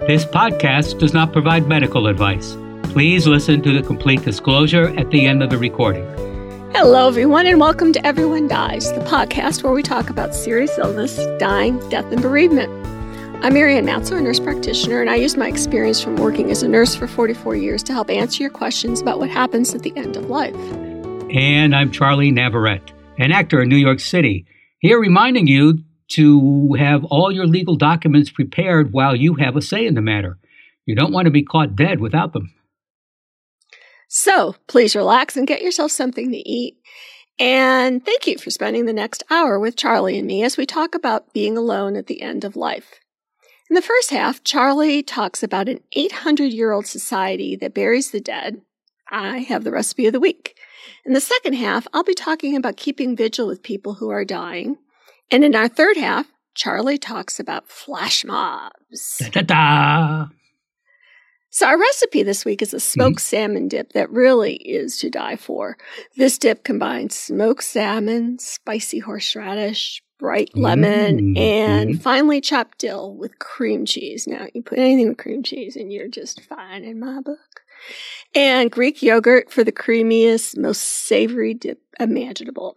This podcast does not provide medical advice. Please listen to the complete disclosure at the end of the recording. Hello, everyone, and welcome to Everyone Dies, the podcast where we talk about serious illness, dying, death, and bereavement. I'm Marianne Matzo, a nurse practitioner, and I use my experience from working as a nurse for 44 years to help answer your questions about what happens at the end of life. And I'm Charlie Navarrete, an actor in New York City, here reminding you to have all your legal documents prepared while you have a say in the matter. You don't want to be caught dead without them. So please relax and get yourself something to eat. And thank you for spending the next hour with Charlie and me as we talk about being alone at the end of life. In the first half, Charlie talks about an 800 year old society that buries the dead. I have the recipe of the week. In the second half, I'll be talking about keeping vigil with people who are dying. And in our third half, Charlie talks about flash mobs. Da, da, da. So, our recipe this week is a smoked mm-hmm. salmon dip that really is to die for. This dip combines smoked salmon, spicy horseradish, bright lemon, mm-hmm. and finely chopped dill with cream cheese. Now, you put anything with cream cheese and you're just fine in my book. And Greek yogurt for the creamiest, most savory dip imaginable.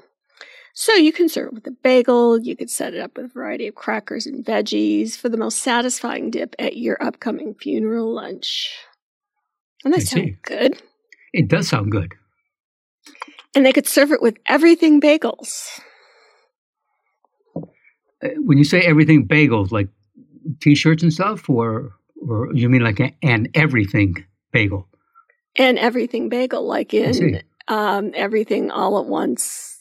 So you can serve it with a bagel. You could set it up with a variety of crackers and veggies for the most satisfying dip at your upcoming funeral lunch. And that sounds good. It does sound good. And they could serve it with everything bagels. Uh, when you say everything bagels, like t-shirts and stuff, or or you mean like an everything bagel? An everything bagel, like in um, everything all at once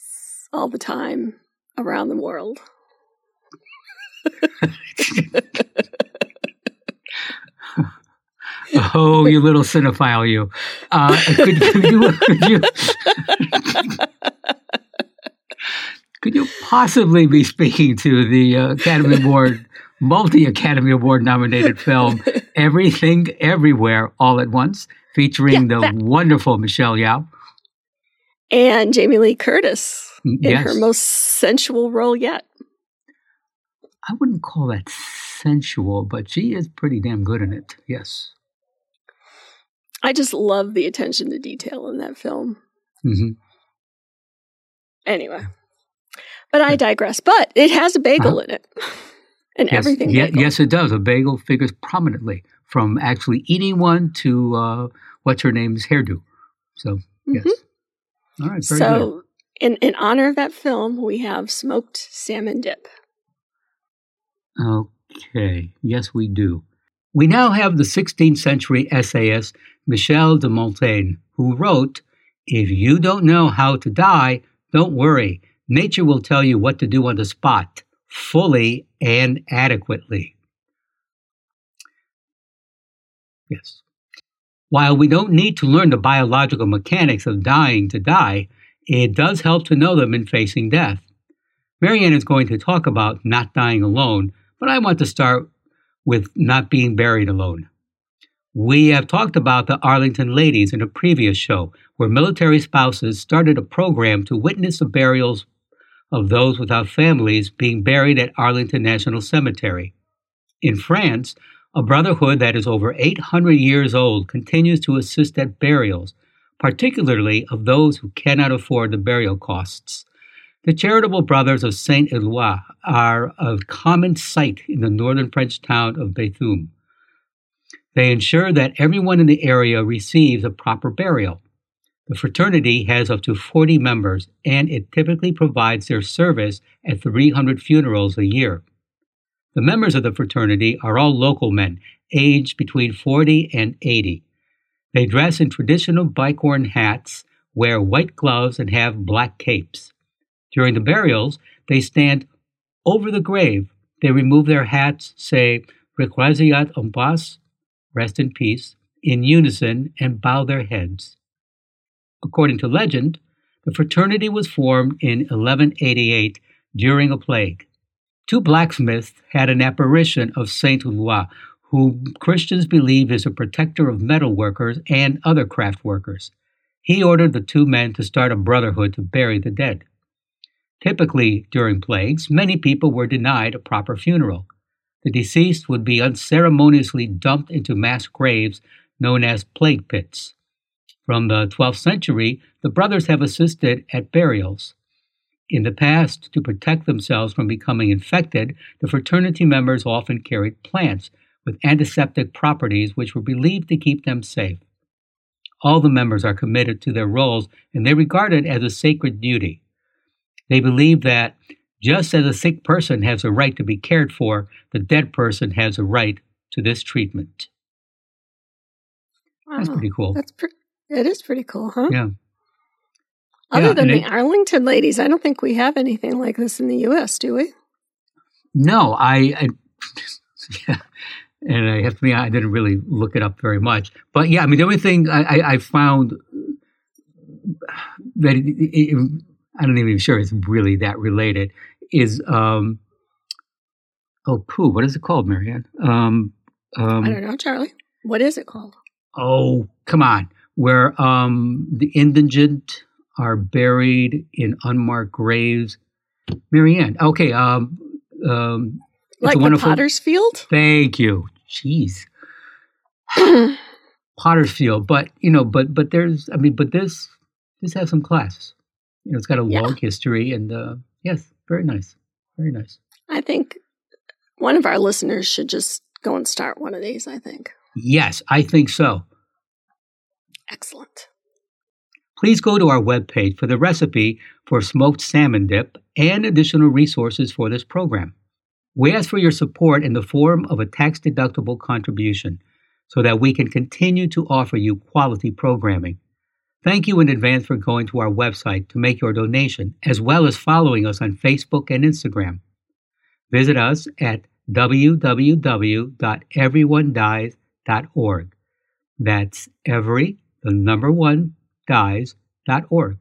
all the time around the world. oh, you little cinephile, you. Uh, could, could, you, could, you could you possibly be speaking to the uh, Academy Award, multi Academy Award nominated film, Everything Everywhere All at Once, featuring yeah, the wonderful Michelle Yeoh? And Jamie Lee Curtis in yes. her most sensual role yet. I wouldn't call that sensual, but she is pretty damn good in it. Yes. I just love the attention to detail in that film. Mm-hmm. Anyway, but I digress. But it has a bagel uh, in it, and yes, everything. Yeah, yes, it does. A bagel figures prominently from actually eating one to uh, what's her name's hairdo. So mm-hmm. yes. All right. so good. In, in honor of that film, we have smoked salmon dip. Okay, yes, we do. We now have the 16th century essayist Michel de Montaigne, who wrote, If you don't know how to die, don't worry. Nature will tell you what to do on the spot, fully and adequately. Yes. While we don't need to learn the biological mechanics of dying to die, it does help to know them in facing death. Marianne is going to talk about not dying alone, but I want to start with not being buried alone. We have talked about the Arlington Ladies in a previous show, where military spouses started a program to witness the burials of those without families being buried at Arlington National Cemetery. In France, a brotherhood that is over 800 years old continues to assist at burials particularly of those who cannot afford the burial costs. The charitable brothers of Saint Eloi are a common sight in the northern French town of Béthune. They ensure that everyone in the area receives a proper burial. The fraternity has up to 40 members, and it typically provides their service at 300 funerals a year. The members of the fraternity are all local men, aged between 40 and 80. They dress in traditional bicorn hats, wear white gloves, and have black capes. During the burials, they stand over the grave. They remove their hats, say, Requiescat en pace, rest in peace, in unison, and bow their heads. According to legend, the fraternity was formed in 1188 during a plague. Two blacksmiths had an apparition of Saint Eloi, whom Christians believe is a protector of metal workers and other craft workers. He ordered the two men to start a brotherhood to bury the dead. Typically, during plagues, many people were denied a proper funeral. The deceased would be unceremoniously dumped into mass graves known as plague pits. From the 12th century, the brothers have assisted at burials. In the past, to protect themselves from becoming infected, the fraternity members often carried plants with antiseptic properties which were believed to keep them safe. All the members are committed to their roles and they regard it as a sacred duty. They believe that just as a sick person has a right to be cared for, the dead person has a right to this treatment. Wow, that's pretty cool. That's pre- it is pretty cool, huh? Yeah. Other yeah, than the it, Arlington ladies, I don't think we have anything like this in the U.S., do we? No, I, I yeah, and I have to be I didn't really look it up very much. But yeah, I mean, the only thing I, I, I found that it, it, I don't even sure it's really that related is um, oh poo, what is it called, Marianne? Um, um, I don't know, Charlie. What is it called? Oh, come on, where um, the indigent are buried in unmarked graves. Marianne, okay, um, um, like the Potter's Field. Thank you. Jeez. Potter's Field, but you know, but but there's, I mean, but this this has some class. You know, it's got a yeah. long history, and uh, yes, very nice, very nice. I think one of our listeners should just go and start one of these. I think. Yes, I think so. Excellent. Please go to our webpage for the recipe for smoked salmon dip and additional resources for this program. We ask for your support in the form of a tax deductible contribution so that we can continue to offer you quality programming. Thank you in advance for going to our website to make your donation, as well as following us on Facebook and Instagram. Visit us at www.everyonedies.org. That's every, the number one, dies.org.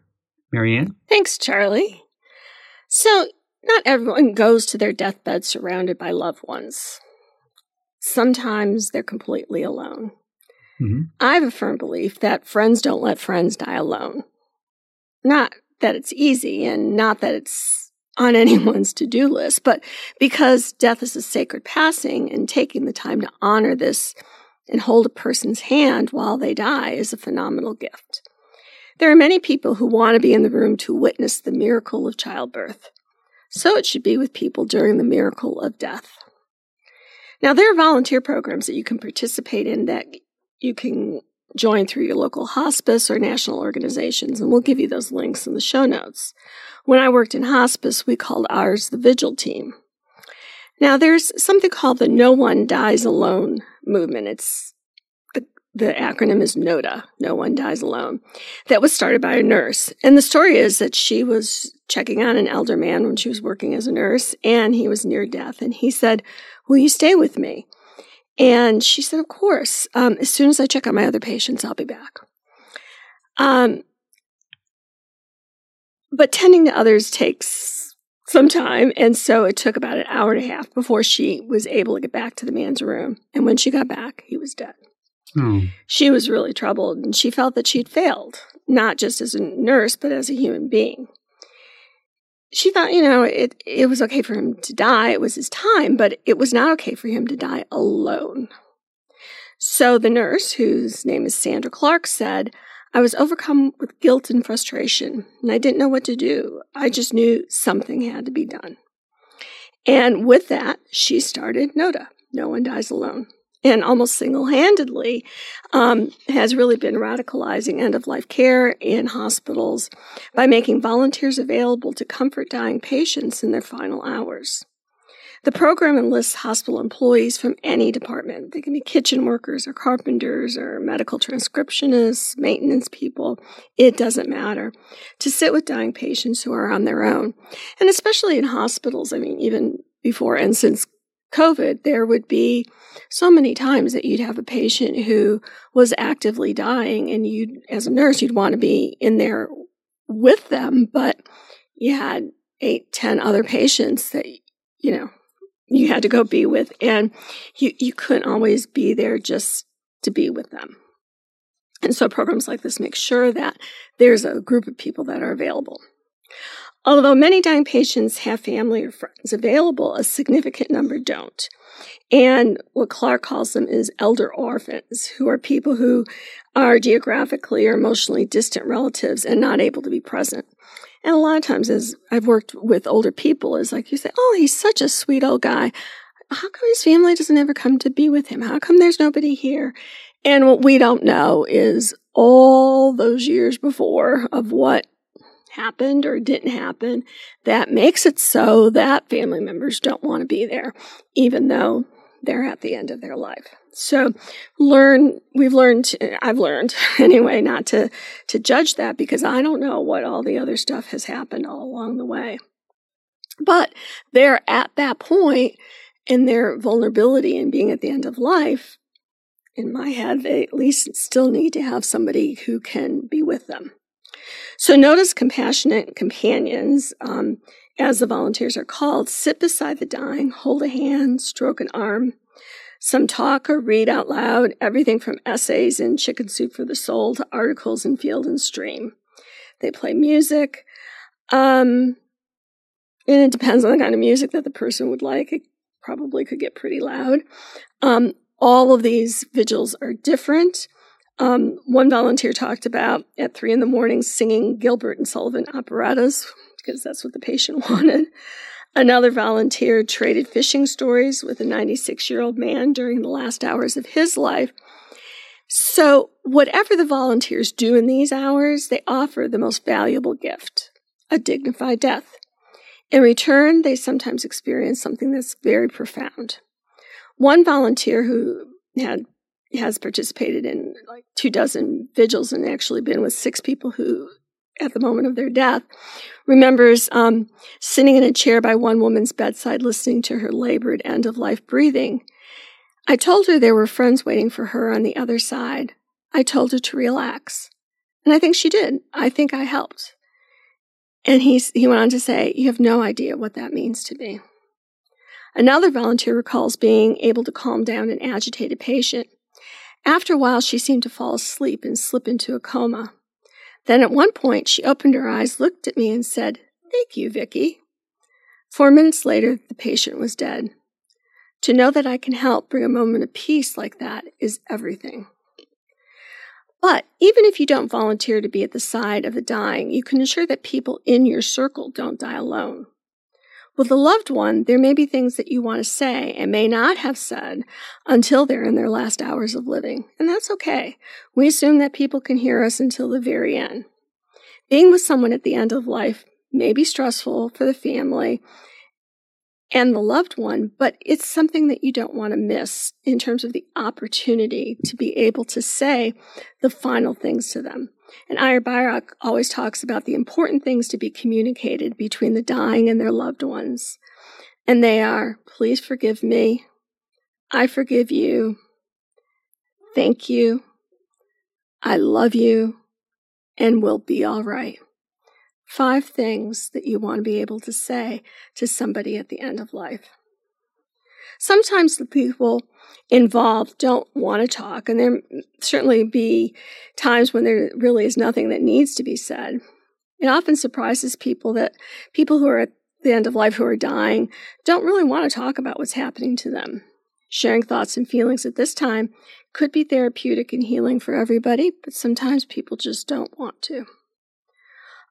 Marianne? Thanks, Charlie. So, not everyone goes to their deathbed surrounded by loved ones. Sometimes they're completely alone. Mm-hmm. I have a firm belief that friends don't let friends die alone. Not that it's easy and not that it's on anyone's to do list, but because death is a sacred passing and taking the time to honor this and hold a person's hand while they die is a phenomenal gift. There are many people who want to be in the room to witness the miracle of childbirth. So it should be with people during the miracle of death. Now, there are volunteer programs that you can participate in that you can join through your local hospice or national organizations, and we'll give you those links in the show notes. When I worked in hospice, we called ours the Vigil Team. Now, there's something called the No One Dies Alone movement. It's the acronym is NODA, No One Dies Alone, that was started by a nurse. And the story is that she was checking on an elder man when she was working as a nurse, and he was near death. And he said, Will you stay with me? And she said, Of course. Um, as soon as I check on my other patients, I'll be back. Um, but tending to others takes some time. And so it took about an hour and a half before she was able to get back to the man's room. And when she got back, he was dead. Oh. She was really troubled and she felt that she'd failed, not just as a nurse, but as a human being. She thought, you know, it, it was okay for him to die. It was his time, but it was not okay for him to die alone. So the nurse, whose name is Sandra Clarke, said, I was overcome with guilt and frustration, and I didn't know what to do. I just knew something had to be done. And with that, she started NODA, No One Dies Alone and almost single handedly um, has really been radicalizing end of life care in hospitals by making volunteers available to comfort dying patients in their final hours. The program enlists hospital employees from any department. They can be kitchen workers or carpenters or medical transcriptionists, maintenance people. It doesn't matter. To sit with dying patients who are on their own. And especially in hospitals, I mean, even before and since COVID, there would be so many times that you'd have a patient who was actively dying, and you, as a nurse, you'd want to be in there with them, but you had eight, ten other patients that, you know, you had to go be with, and you, you couldn't always be there just to be with them. And so programs like this make sure that there's a group of people that are available. Although many dying patients have family or friends available, a significant number don't. And what Clarke calls them is elder orphans, who are people who are geographically or emotionally distant relatives and not able to be present. And a lot of times, as I've worked with older people, is like you say, Oh, he's such a sweet old guy. How come his family doesn't ever come to be with him? How come there's nobody here? And what we don't know is all those years before of what happened or didn't happen that makes it so that family members don't want to be there, even though they're at the end of their life. So learn, we've learned, I've learned anyway, not to, to judge that because I don't know what all the other stuff has happened all along the way. But they're at that point in their vulnerability and being at the end of life. In my head, they at least still need to have somebody who can be with them. So NODA's compassionate companions. Um, as the volunteers are called, sit beside the dying, hold a hand, stroke an arm. Some talk or read out loud, everything from essays in Chicken Soup for the Soul to articles in Field and Stream. They play music. Um, and it depends on the kind of music that the person would like. It probably could get pretty loud. Um, all of these vigils are different. Um, one volunteer talked about at three in the morning singing Gilbert and Sullivan operettas, because that's what the patient wanted. Another volunteer traded fishing stories with a 96 year old man during the last hours of his life. So, whatever the volunteers do in these hours, they offer the most valuable gift a dignified death. In return, they sometimes experience something that's very profound. One volunteer who had has participated in like two dozen vigils and actually been with six people who at the moment of their death, remembers um, sitting in a chair by one woman's bedside listening to her labored end of life breathing. I told her there were friends waiting for her on the other side. I told her to relax. And I think she did. I think I helped. And he, he went on to say, You have no idea what that means to me. Another volunteer recalls being able to calm down an agitated patient. After a while, she seemed to fall asleep and slip into a coma. Then at one point, she opened her eyes, looked at me, and said, Thank you, Vicky. Four minutes later, the patient was dead. To know that I can help bring a moment of peace like that is everything. But even if you don't volunteer to be at the side of the dying, you can ensure that people in your circle don't die alone. With a loved one, there may be things that you want to say and may not have said until they're in their last hours of living. And that's okay. We assume that people can hear us until the very end. Being with someone at the end of life may be stressful for the family and the loved one, but it's something that you don't want to miss in terms of the opportunity to be able to say the final things to them. And Ira Byock always talks about the important things to be communicated between the dying and their loved ones. And they are, please forgive me. I forgive you. Thank you. I love you and we'll be all right. Five things that you want to be able to say to somebody at the end of life. Sometimes the people involved don't want to talk, and there certainly be times when there really is nothing that needs to be said. It often surprises people that people who are at the end of life who are dying don't really want to talk about what's happening to them. Sharing thoughts and feelings at this time could be therapeutic and healing for everybody, but sometimes people just don't want to.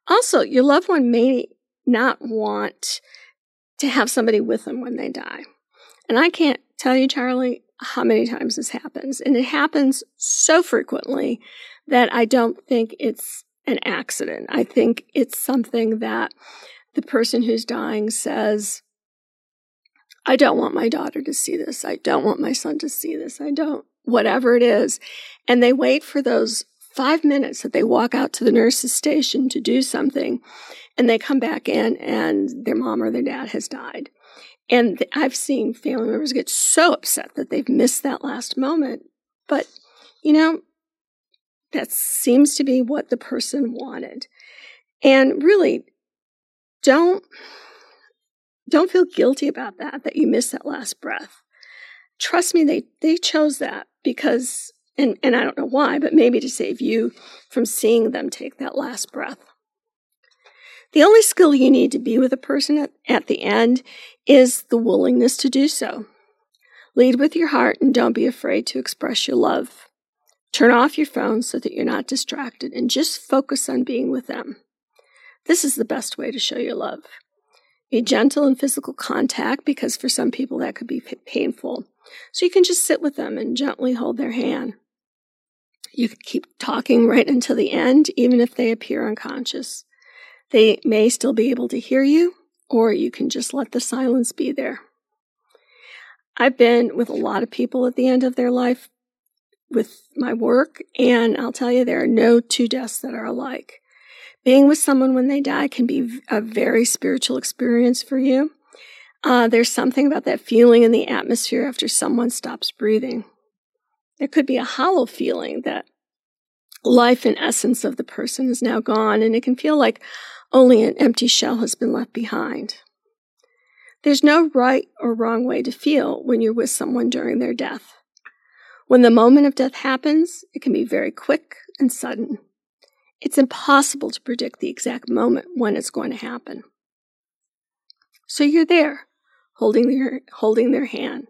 Also, your loved one may not want to have somebody with them when they die. And I can't tell you, Charlie, how many times this happens. And it happens so frequently that I don't think it's an accident. I think it's something that the person who's dying says, I don't want my daughter to see this. I don't want my son to see this. I don't, whatever it is. And they wait for those five minutes that they walk out to the nurse's station to do something and they come back in and their mom or their dad has died. And I've seen family members get so upset that they've missed that last moment. But, you know, that seems to be what the person wanted. And really, don't don't feel guilty about that that you missed that last breath. Trust me, they they chose that because and, and I don't know why, but maybe to save you from seeing them take that last breath. The only skill you need to be with a person at, at the end is the willingness to do so. Lead with your heart and don't be afraid to express your love. Turn off your phone so that you're not distracted and just focus on being with them. This is the best way to show your love. Be gentle in physical contact because for some people that could be painful. So you can just sit with them and gently hold their hand. You can keep talking right until the end, even if they appear unconscious. They may still be able to hear you, or you can just let the silence be there. I've been with a lot of people at the end of their life with my work, and I'll tell you, there are no two deaths that are alike. Being with someone when they die can be a very spiritual experience for you. Uh, there's something about that feeling in the atmosphere after someone stops breathing. There could be a hollow feeling that life and essence of the person is now gone, and it can feel like only an empty shell has been left behind. There's no right or wrong way to feel when you're with someone during their death. When the moment of death happens, it can be very quick and sudden. It's impossible to predict the exact moment when it's going to happen. So you're there, holding their, holding their hand.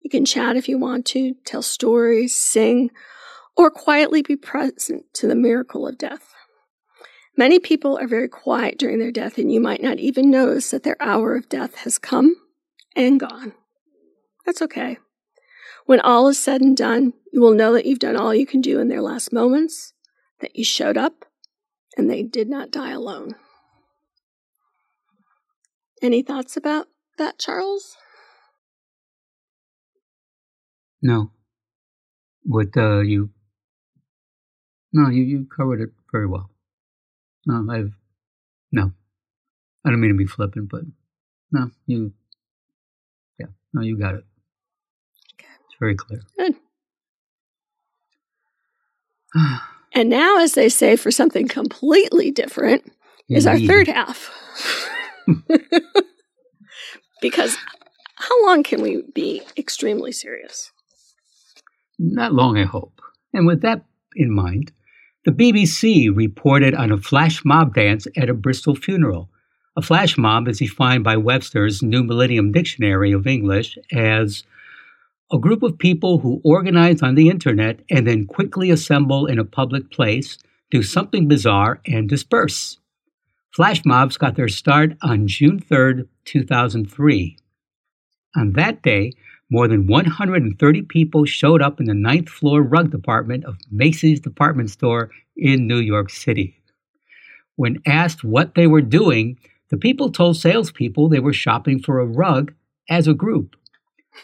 You can chat if you want to, tell stories, sing, or quietly be present to the miracle of death. Many people are very quiet during their death, and you might not even notice that their hour of death has come and gone. That's okay. When all is said and done, you will know that you've done all you can do in their last moments, that you showed up, and they did not die alone. Any thoughts about that, Charles? No. What uh, you? No, you you covered it very well. No, I've no. I don't mean to be flippant, but no, you. Yeah, no, you got it Okay. It's very clear. Good. and now, as they say, for something completely different, Indeed. is our third half. because how long can we be extremely serious? Not long, I hope. And with that in mind, the BBC reported on a flash mob dance at a Bristol funeral. A flash mob is defined by Webster's New Millennium Dictionary of English as a group of people who organize on the internet and then quickly assemble in a public place, do something bizarre, and disperse. Flash mobs got their start on June 3, 2003. On that day, more than 130 people showed up in the ninth floor rug department of Macy's department store in New York City. When asked what they were doing, the people told salespeople they were shopping for a rug as a group.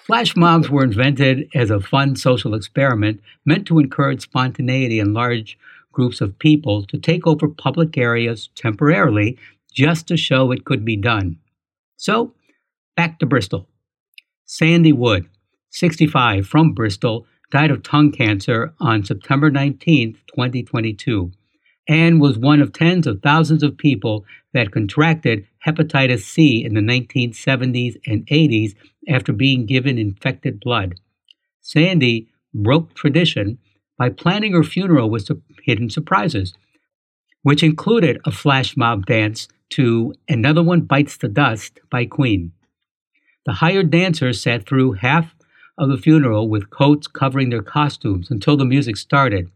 Flash mobs were invented as a fun social experiment meant to encourage spontaneity in large groups of people to take over public areas temporarily just to show it could be done. So, back to Bristol. Sandy Wood, 65, from Bristol, died of tongue cancer on September 19, 2022, and was one of tens of thousands of people that contracted hepatitis C in the 1970s and 80s after being given infected blood. Sandy broke tradition by planning her funeral with hidden surprises, which included a flash mob dance to Another One Bites the Dust by Queen. The hired dancers sat through half of the funeral with coats covering their costumes until the music started.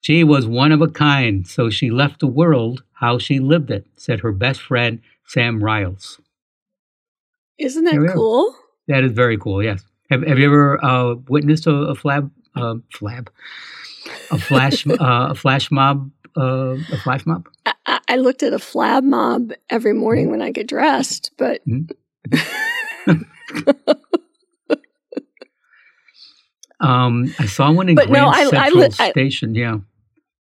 She was one of a kind, so she left the world how she lived it, said her best friend, Sam Riles. Isn't that cool? That is very cool. Yes. Have Have you ever uh, witnessed a, a flab uh, flab a flash uh, a flash mob uh, a flash mob? I, I, looked at a flab mob every morning when I get dressed, but. Mm-hmm. um, I saw one in but Grand no, I, Central I, I, Station. Yeah.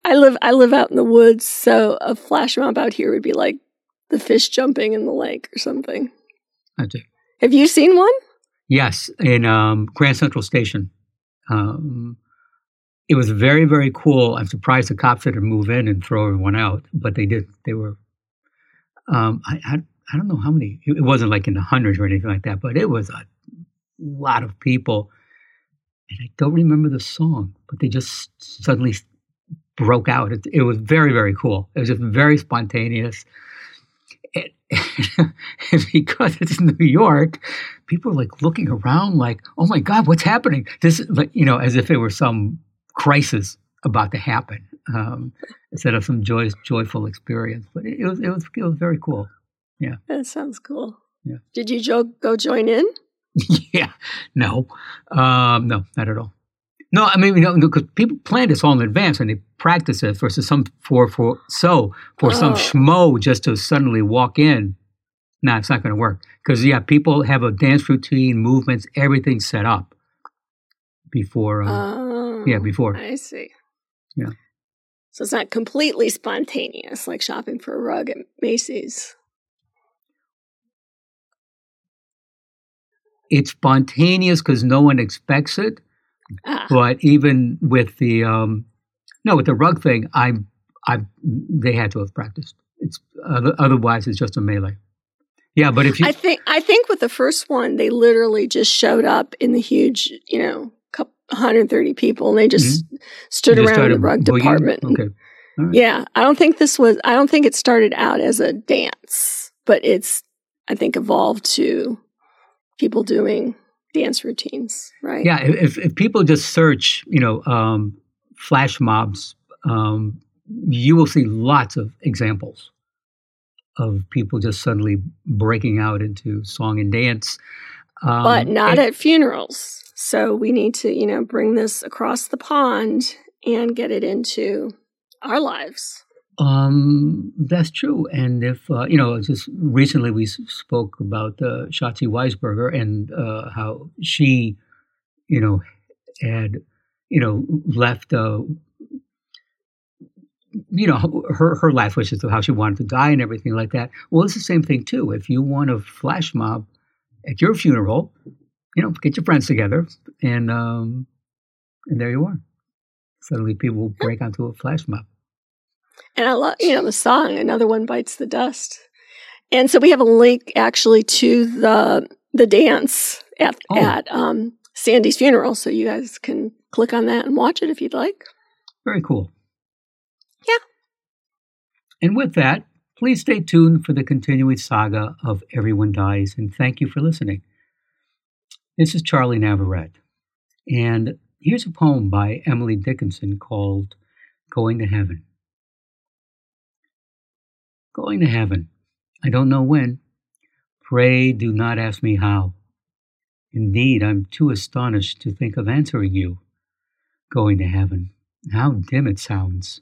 I live I live out in the woods, so a flash mob out here would be like the fish jumping in the lake or something. I do. Have you seen one? Yes, in um, Grand Central Station. Um, it was very, very cool. I'm surprised the cops didn't move in and throw everyone out, but they did. They were. Um, I, I, I don't know how many. It wasn't like in the hundreds or anything like that, but it was a lot of people. And I don't remember the song, but they just suddenly broke out. It, it was very, very cool. It was just very spontaneous. it, because it's New York, people are like looking around, like, "Oh my God, what's happening?" This, like, you know, as if it were some crisis about to happen, um, instead of some joyous, joyful experience. But it, it, was, it was, it was very cool. Yeah, that sounds cool. Yeah. Did you jo- go join in? yeah, no, um, no, not at all. No, I mean, you know, because people plan this all in advance and they practice it versus some for for so for oh. some schmo just to suddenly walk in. No, nah, it's not going to work because yeah, people have a dance routine, movements, everything set up before. Uh, oh, yeah, before. I see. Yeah. So it's not completely spontaneous like shopping for a rug at Macy's. It's spontaneous because no one expects it Ah. But even with the um, no, with the rug thing, I, I, they had to have practiced. It's otherwise it's just a melee. Yeah, but if you, I think I think with the first one, they literally just showed up in the huge, you know, 130 people, and they just mm-hmm. stood just around the rug boogie? department. Okay. Right. Yeah, I don't think this was. I don't think it started out as a dance, but it's. I think evolved to people doing dance routines, right? Yeah, if, if people just search, you know, um, flash mobs, um, you will see lots of examples of people just suddenly breaking out into song and dance. Um, but not and, at funerals. So we need to, you know, bring this across the pond and get it into our lives. Um, that's true. And if, uh, you know, just recently we spoke about uh, Shatzi Weisberger and uh, how she, you know, had, you know, left, uh, you know, her, her last wishes of how she wanted to die and everything like that. Well, it's the same thing, too. If you want a flash mob at your funeral, you know, get your friends together and, um, and there you are. Suddenly people break onto a flash mob. And I love, you know, the song, Another One Bites the Dust. And so we have a link actually to the the dance at, oh. at um, Sandy's funeral. So you guys can click on that and watch it if you'd like. Very cool. Yeah. And with that, please stay tuned for the continuing saga of Everyone Dies. And thank you for listening. This is Charlie Navarrete. And here's a poem by Emily Dickinson called Going to Heaven. Going to heaven. I don't know when. Pray do not ask me how. Indeed, I'm too astonished to think of answering you. Going to heaven. How dim it sounds.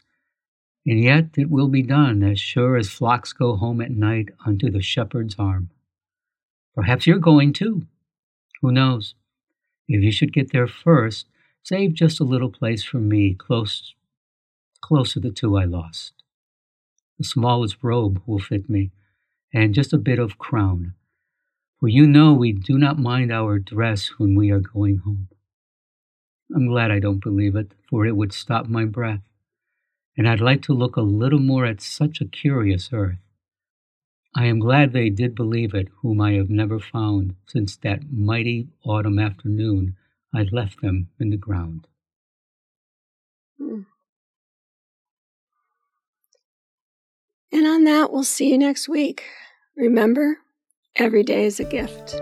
And yet it will be done as sure as flocks go home at night unto the shepherd's arm. Perhaps you're going too. Who knows? If you should get there first, save just a little place for me, close, close to the two I lost. The smallest robe will fit me, and just a bit of crown. For you know we do not mind our dress when we are going home. I'm glad I don't believe it, for it would stop my breath. And I'd like to look a little more at such a curious earth. I am glad they did believe it, whom I have never found since that mighty autumn afternoon I left them in the ground. Mm. And on that, we'll see you next week. Remember, every day is a gift.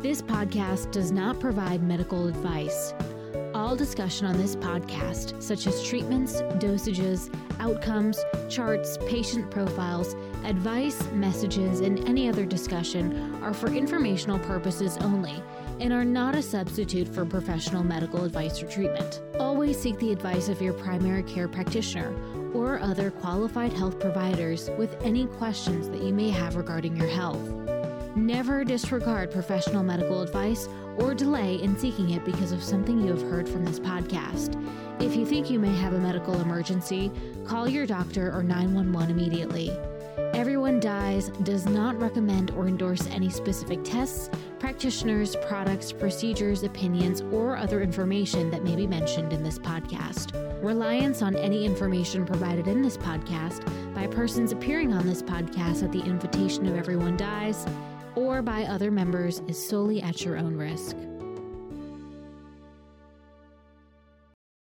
This podcast does not provide medical advice. All discussion on this podcast, such as treatments, dosages, outcomes, charts, patient profiles, advice, messages, and any other discussion, are for informational purposes only and are not a substitute for professional medical advice or treatment. Always seek the advice of your primary care practitioner or other qualified health providers with any questions that you may have regarding your health. Never disregard professional medical advice or delay in seeking it because of something you have heard from this podcast. If you think you may have a medical emergency, call your doctor or 911 immediately. Everyone Dies does not recommend or endorse any specific tests, practitioners, products, procedures, opinions, or other information that may be mentioned in this podcast. Reliance on any information provided in this podcast by persons appearing on this podcast at the invitation of Everyone Dies or by other members is solely at your own risk.